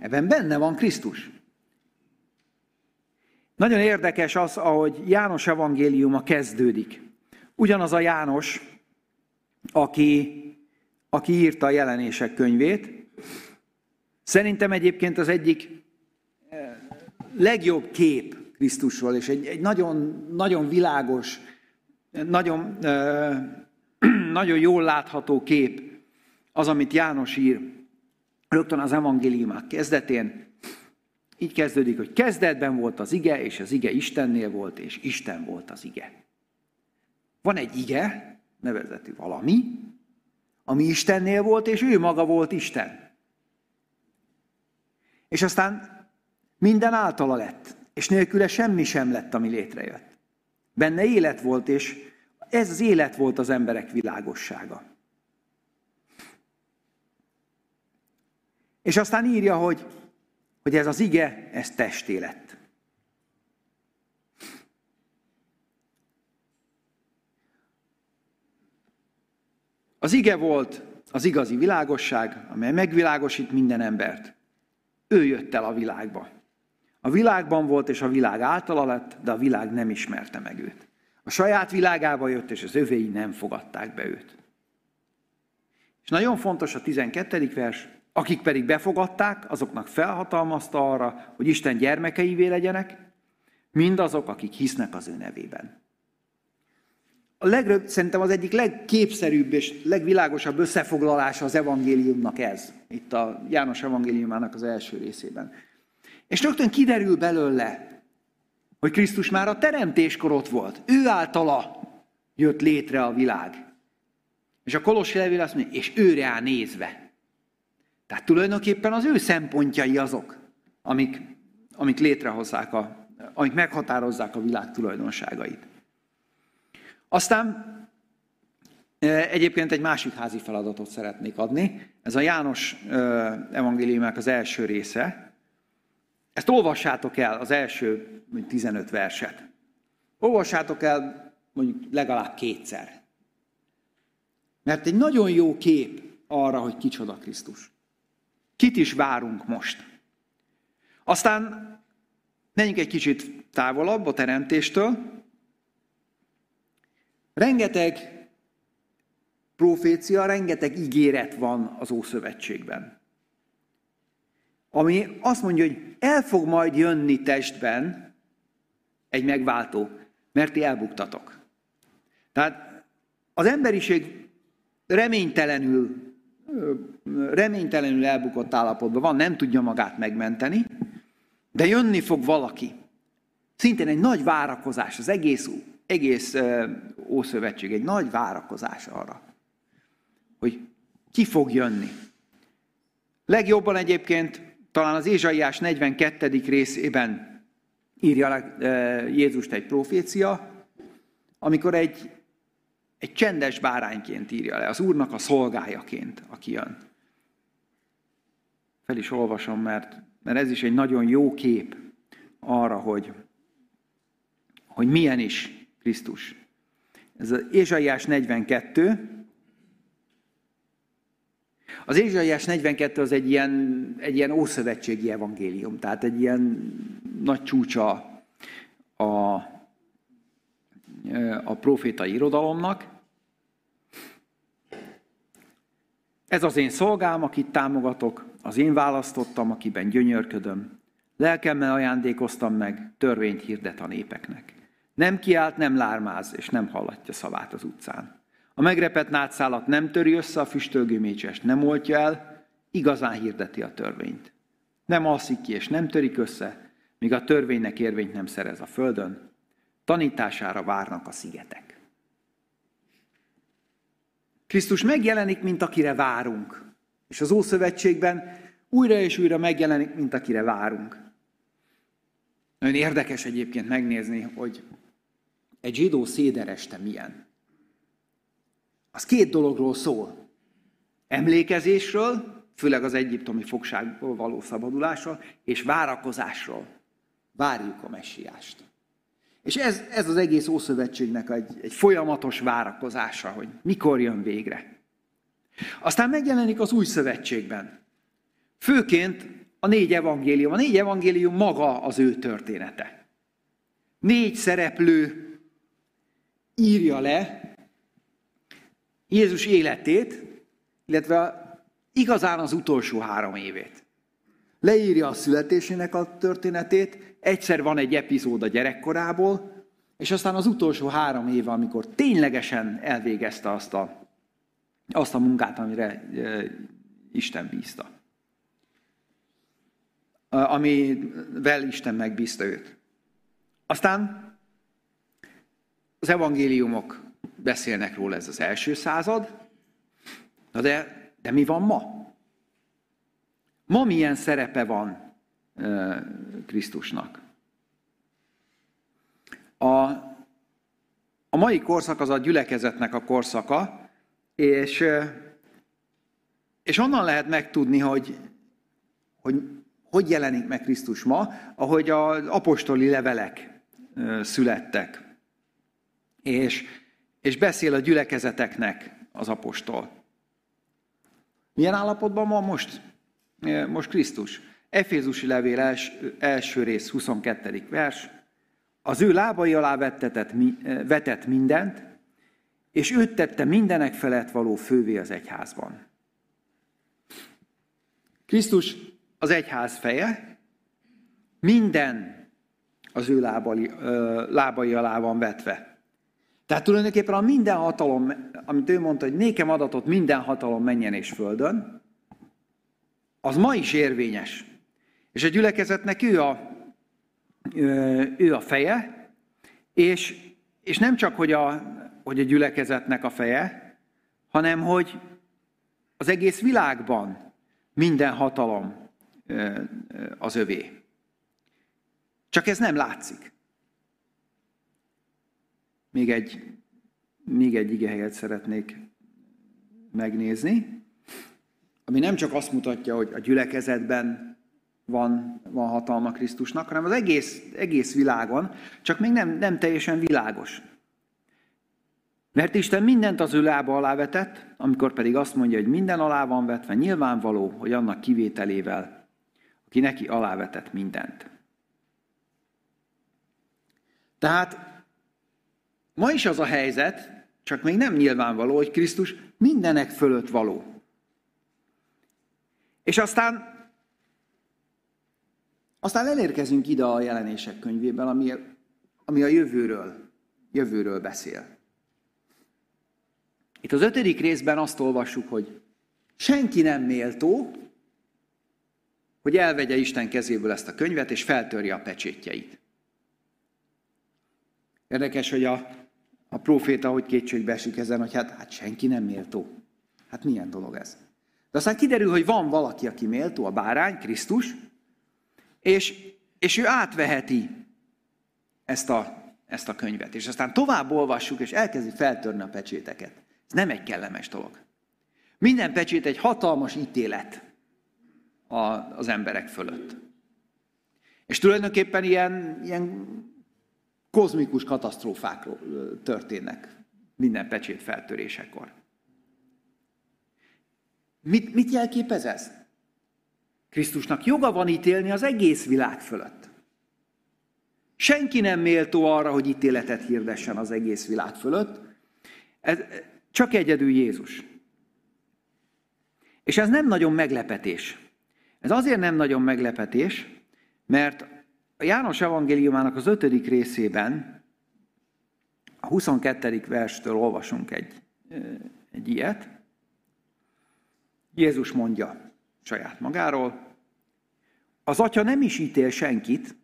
Ebben benne van Krisztus. Nagyon érdekes az, ahogy János evangéliuma kezdődik. Ugyanaz a János, aki, aki írta a jelenések könyvét. Szerintem egyébként az egyik legjobb kép Krisztusról, és egy, egy nagyon, nagyon világos, nagyon, nagyon jól látható kép az, amit János ír rögtön az evangéliumák kezdetén. Így kezdődik, hogy kezdetben volt az ige, és az ige Istennél volt, és Isten volt az ige. Van egy ige, nevezetű valami, ami Istennél volt, és ő maga volt Isten. És aztán minden általa lett, és nélküle semmi sem lett, ami létrejött. Benne élet volt, és ez az élet volt az emberek világossága. És aztán írja, hogy, hogy ez az ige, ez testé lett. Az ige volt az igazi világosság, amely megvilágosít minden embert. Ő jött el a világba. A világban volt, és a világ általa lett, de a világ nem ismerte meg őt. A saját világába jött, és az övéi nem fogadták be őt. És nagyon fontos a 12. vers, akik pedig befogadták, azoknak felhatalmazta arra, hogy Isten gyermekeivé legyenek, mindazok, akik hisznek az ő nevében. A legröbb, szerintem az egyik legképszerűbb és legvilágosabb összefoglalása az evangéliumnak ez. Itt a János evangéliumának az első részében. És rögtön kiderül belőle, hogy Krisztus már a teremtéskor ott volt. Ő általa jött létre a világ. És a Kolossi levél azt mondja, és őre áll nézve. Tehát tulajdonképpen az ő szempontjai azok, amik, amik létrehozzák, a, amik meghatározzák a világ tulajdonságait. Aztán e, egyébként egy másik házi feladatot szeretnék adni. Ez a János e, evangéliumák az első része. Ezt olvassátok el, az első 15 verset. Olvassátok el mondjuk legalább kétszer. Mert egy nagyon jó kép arra, hogy kicsoda Krisztus. Kit is várunk most. Aztán menjünk egy kicsit távolabb a teremtéstől. Rengeteg profécia, rengeteg ígéret van az Ószövetségben. Ami azt mondja, hogy el fog majd jönni testben egy megváltó, mert ti elbuktatok. Tehát az emberiség reménytelenül, reménytelenül elbukott állapotban van, nem tudja magát megmenteni, de jönni fog valaki. Szintén egy nagy várakozás, az egész, egész Ószövetség, egy nagy várakozás arra, hogy ki fog jönni. Legjobban egyébként talán az Ézsaiás 42. részében írja Jézust egy profécia, amikor egy, egy csendes bárányként írja le, az Úrnak a szolgájaként, aki jön. Fel is olvasom, mert, mert ez is egy nagyon jó kép arra, hogy, hogy milyen is Krisztus. Ez az Ézsaiás 42. Az Ézsaiás 42 az egy ilyen, egy ilyen ószövetségi evangélium, tehát egy ilyen nagy csúcsa a, a profétai irodalomnak. Ez az én szolgám, akit támogatok, az én választottam, akiben gyönyörködöm. Lelkemmel ajándékoztam meg, törvényt hirdet a népeknek. Nem kiált, nem lármáz, és nem hallatja szavát az utcán. A megrepett nátszálat nem töri össze, a füstölgő mécsest nem oltja el, igazán hirdeti a törvényt. Nem alszik ki, és nem törik össze, míg a törvénynek érvényt nem szerez a földön, tanítására várnak a szigetek. Krisztus megjelenik, mint akire várunk. És az Ószövetségben újra és újra megjelenik, mint akire várunk. Nagyon érdekes egyébként megnézni, hogy egy zsidó szédereste milyen. Az két dologról szól. Emlékezésről, főleg az egyiptomi fogságból való szabadulásról, és várakozásról. Várjuk a messiást. És ez, ez az egész Ószövetségnek egy, egy folyamatos várakozása, hogy mikor jön végre. Aztán megjelenik az Új Szövetségben. Főként a négy evangélium. A négy evangélium maga az ő története. Négy szereplő írja le Jézus életét, illetve igazán az utolsó három évét. Leírja a születésének a történetét, egyszer van egy epizód a gyerekkorából, és aztán az utolsó három év, amikor ténylegesen elvégezte azt a, azt a munkát, amire e, Isten bízta. Amivel Isten megbízta őt. Aztán az evangéliumok beszélnek róla, ez az első század, Na de, de mi van ma? Ma milyen szerepe van Krisztusnak? A a mai korszak az a gyülekezetnek a korszaka, és, és onnan lehet megtudni, hogy, hogy hogy jelenik meg Krisztus ma, ahogy az apostoli levelek születtek. És, és beszél a gyülekezeteknek az apostol. Milyen állapotban van most? Most Krisztus. Efézusi levél első, első rész, 22. vers. Az ő lábai alá vettetett, vetett mindent, és őt tette mindenek felett való fővé az egyházban. Krisztus az egyház feje, minden az ő lábai, lábai alá van vetve. Tehát tulajdonképpen a minden hatalom, amit ő mondta, hogy nékem adatot minden hatalom menjen és földön, az ma is érvényes. És a gyülekezetnek ő a, ő a feje, és, és nem csak, hogy a, hogy a gyülekezetnek a feje, hanem hogy az egész világban minden hatalom az övé. Csak ez nem látszik. Még egy, még egy igehelyet szeretnék megnézni, ami nem csak azt mutatja, hogy a gyülekezetben van, van hatalma Krisztusnak, hanem az egész, egész világon, csak még nem, nem teljesen világos. Mert Isten mindent az ő lába alá vetett, amikor pedig azt mondja, hogy minden alá van vetve, nyilvánvaló, hogy annak kivételével, aki neki alávetett mindent. Tehát ma is az a helyzet, csak még nem nyilvánvaló, hogy Krisztus mindenek fölött való. És aztán aztán elérkezünk ide a jelenések könyvében, ami, ami a jövőről, jövőről beszél. Itt az ötödik részben azt olvassuk, hogy senki nem méltó, hogy elvegye Isten kezéből ezt a könyvet, és feltörje a pecsétjeit. Érdekes, hogy a, a proféta hogy kétségbe esik ezen, hogy hát, hát senki nem méltó. Hát milyen dolog ez? De aztán kiderül, hogy van valaki, aki méltó, a bárány, Krisztus, és, és ő átveheti ezt a, ezt a könyvet. És aztán tovább olvassuk, és elkezdi feltörni a pecséteket. Ez nem egy kellemes dolog. Minden pecsét egy hatalmas ítélet az emberek fölött. És tulajdonképpen ilyen, ilyen kozmikus katasztrófák történnek minden pecsét feltörésekor. Mit, mit jelképez ez? Krisztusnak joga van ítélni az egész világ fölött. Senki nem méltó arra, hogy ítéletet hirdessen az egész világ fölött. Ez, csak egyedül Jézus. És ez nem nagyon meglepetés. Ez azért nem nagyon meglepetés, mert a János evangéliumának az ötödik részében, a 22. verstől olvasunk egy, egy ilyet. Jézus mondja saját magáról, az atya nem is ítél senkit,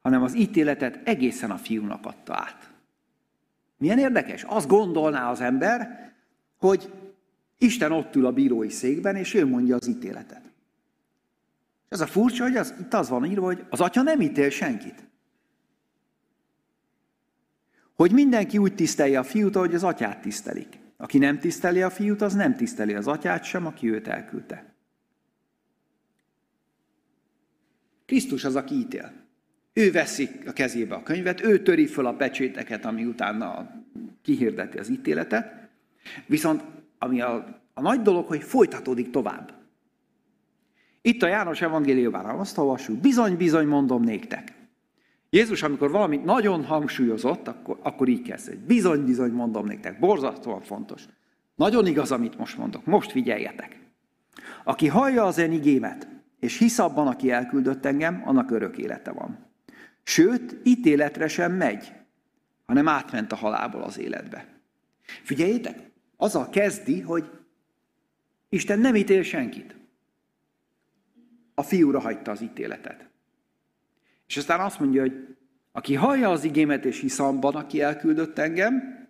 hanem az ítéletet egészen a fiúnak adta át. Milyen érdekes? Azt gondolná az ember, hogy Isten ott ül a bírói székben, és ő mondja az ítéletet. És ez a furcsa, hogy az, itt az van írva, hogy az atya nem ítél senkit. Hogy mindenki úgy tisztelje a fiút, ahogy az atyát tisztelik. Aki nem tiszteli a fiút, az nem tiszteli az atyát sem, aki őt elküldte. Krisztus az, aki ítél. Ő veszi a kezébe a könyvet, ő töri föl a pecséteket, ami utána kihirdeti az ítéletet. Viszont ami a, a nagy dolog, hogy folytatódik tovább. Itt a János evangéliumában azt olvassuk, bizony-bizony mondom néktek. Jézus, amikor valamit nagyon hangsúlyozott, akkor, akkor így kezd, bizony-bizony mondom néktek, borzasztóan fontos. Nagyon igaz, amit most mondok, most figyeljetek. Aki hallja az én igémet, és hisz abban, aki elküldött engem, annak örök élete van. Sőt, ítéletre sem megy, hanem átment a halálból az életbe. Figyeljétek, azzal kezdi, hogy Isten nem ítél senkit. A fiúra hagyta az ítéletet. És aztán azt mondja, hogy aki hallja az igémet és hisz abban, aki elküldött engem,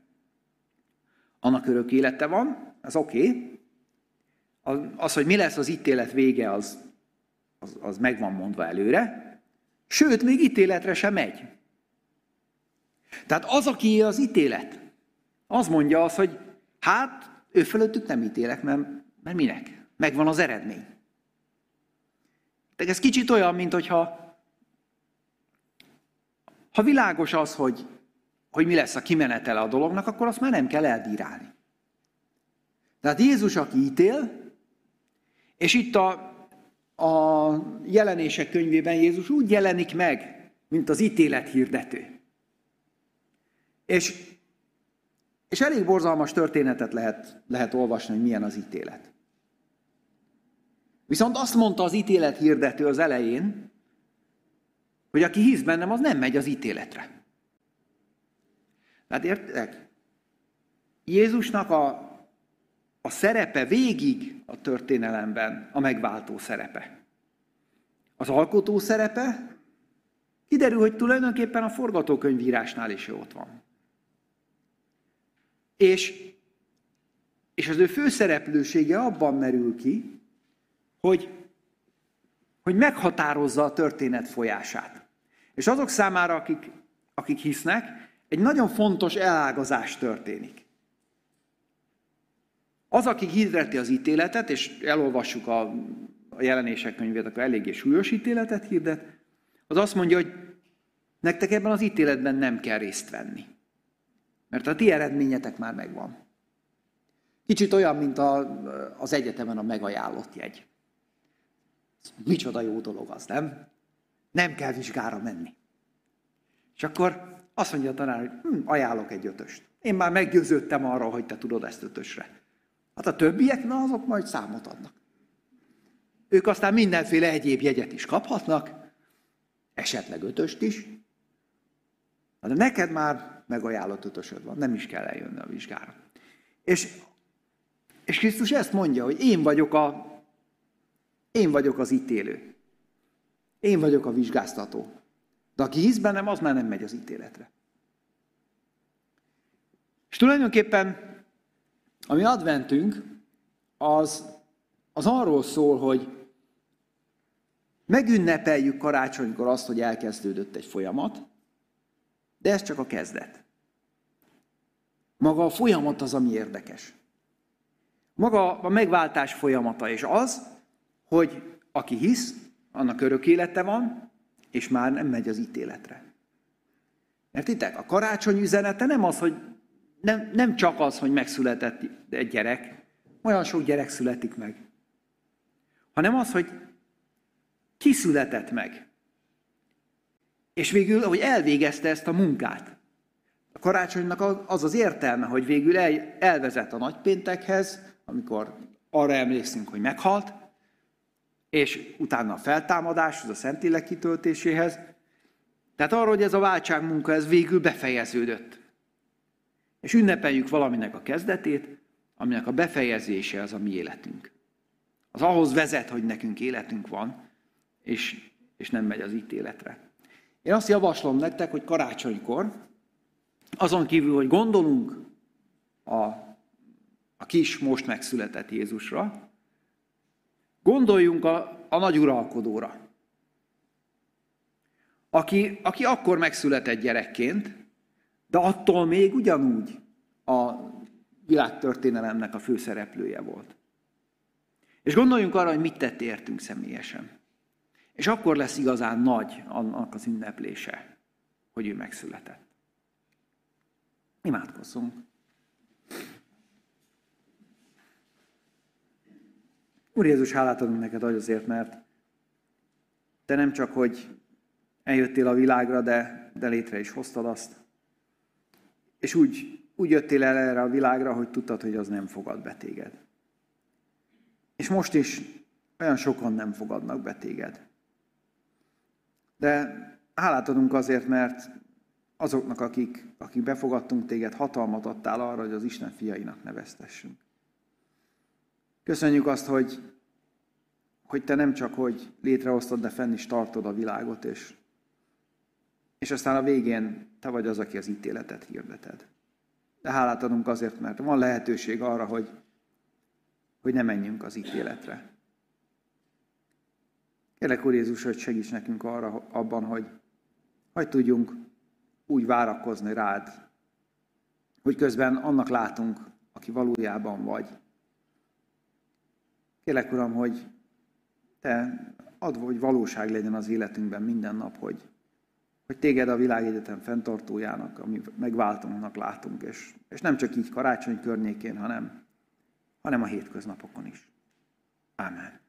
annak örök élete van, az oké. Okay. Az, hogy mi lesz az ítélet vége, az, az, az meg van mondva előre. Sőt, még ítéletre sem megy. Tehát az, aki az ítélet, az mondja az, hogy hát ő fölöttük nem ítélek, mert, mert minek? Megvan az eredmény. Tehát ez kicsit olyan, mint hogyha ha világos az, hogy, hogy mi lesz a kimenetele a dolognak, akkor azt már nem kell elbírálni. Tehát Jézus, aki ítél, és itt a, a jelenések könyvében Jézus úgy jelenik meg, mint az ítélet hirdető. És, és elég borzalmas történetet lehet, lehet olvasni, hogy milyen az ítélet. Viszont azt mondta az ítélet hirdető az elején, hogy aki hisz bennem, az nem megy az ítéletre. Tehát értek? Jézusnak a, a szerepe végig a történelemben a megváltó szerepe. Az alkotó szerepe kiderül, hogy tulajdonképpen a forgatókönyvírásnál is ott van. És, és az ő főszereplősége abban merül ki, hogy, hogy meghatározza a történet folyását. És azok számára, akik, akik hisznek, egy nagyon fontos elágazás történik. Az, aki hirdeti az ítéletet, és elolvassuk a, a jelenések könyvét, akkor eléggé súlyos ítéletet hirdet, az azt mondja, hogy nektek ebben az ítéletben nem kell részt venni. Mert a ti eredményetek már megvan. Kicsit olyan, mint a, az egyetemen a megajánlott jegy. Micsoda jó dolog az, nem? Nem kell vizsgára menni. És akkor azt mondja a tanár, hogy hm, ajánlok egy ötöst. Én már meggyőződtem arról, hogy te tudod ezt ötösre. Hát a többiek, na azok majd számot adnak. Ők aztán mindenféle egyéb jegyet is kaphatnak, esetleg ötöst is. De neked már megajánlott ötösöd van, nem is kell eljönni a vizsgára. És, és Krisztus ezt mondja, hogy én vagyok, a, én vagyok az ítélő. Én vagyok a vizsgáztató. De aki hisz bennem, az már nem megy az ítéletre. És tulajdonképpen a mi adventünk az, az arról szól, hogy megünnepeljük karácsonykor azt, hogy elkezdődött egy folyamat, de ez csak a kezdet. Maga a folyamat az, ami érdekes. Maga a megváltás folyamata, és az, hogy aki hisz, annak örök élete van, és már nem megy az ítéletre. Értitek? A karácsony üzenete nem az, hogy nem, nem csak az, hogy megszületett egy gyerek, olyan sok gyerek születik meg, hanem az, hogy ki született meg. És végül, hogy elvégezte ezt a munkát. A karácsonynak az az értelme, hogy végül el, elvezet a nagypéntekhez, amikor arra emlékszünk, hogy meghalt, és utána a feltámadás, az a Szentlélek kitöltéséhez. Tehát arról, hogy ez a váltság munka, ez végül befejeződött. És ünnepeljük valaminek a kezdetét, aminek a befejezése az a mi életünk. Az ahhoz vezet, hogy nekünk életünk van, és, és nem megy az ítéletre. Én azt javaslom nektek, hogy karácsonykor, azon kívül, hogy gondolunk a, a kis, most megszületett Jézusra, Gondoljunk a, a nagy uralkodóra, aki, aki akkor megszületett gyerekként, de attól még ugyanúgy a világtörténelemnek a főszereplője volt. És gondoljunk arra, hogy mit tett értünk személyesen. És akkor lesz igazán nagy annak az ünneplése, hogy ő megszületett. Imádkozzunk. Úr Jézus, hálát adunk neked azért, mert te nem csak, hogy eljöttél a világra, de, de létre is hoztad azt. És úgy, úgy jöttél el erre a világra, hogy tudtad, hogy az nem fogad be téged. És most is olyan sokan nem fogadnak be téged. De hálát adunk azért, mert azoknak, akik, akik befogadtunk téged, hatalmat adtál arra, hogy az Isten fiainak neveztessünk. Köszönjük azt, hogy, hogy te nem csak, hogy létrehoztad, de fenn is tartod a világot, és, és aztán a végén te vagy az, aki az ítéletet hirdeted. De hálát adunk azért, mert van lehetőség arra, hogy, hogy ne menjünk az ítéletre. Kérlek, Úr Jézus, hogy segíts nekünk arra, abban, hogy, hogy tudjunk úgy várakozni rád, hogy közben annak látunk, aki valójában vagy. Kélek, Uram, hogy Te adva, hogy valóság legyen az életünkben minden nap, hogy, hogy Téged a világegyetem fenntartójának, ami megváltónak látunk, és, és nem csak így karácsony környékén, hanem, hanem a hétköznapokon is. Amen.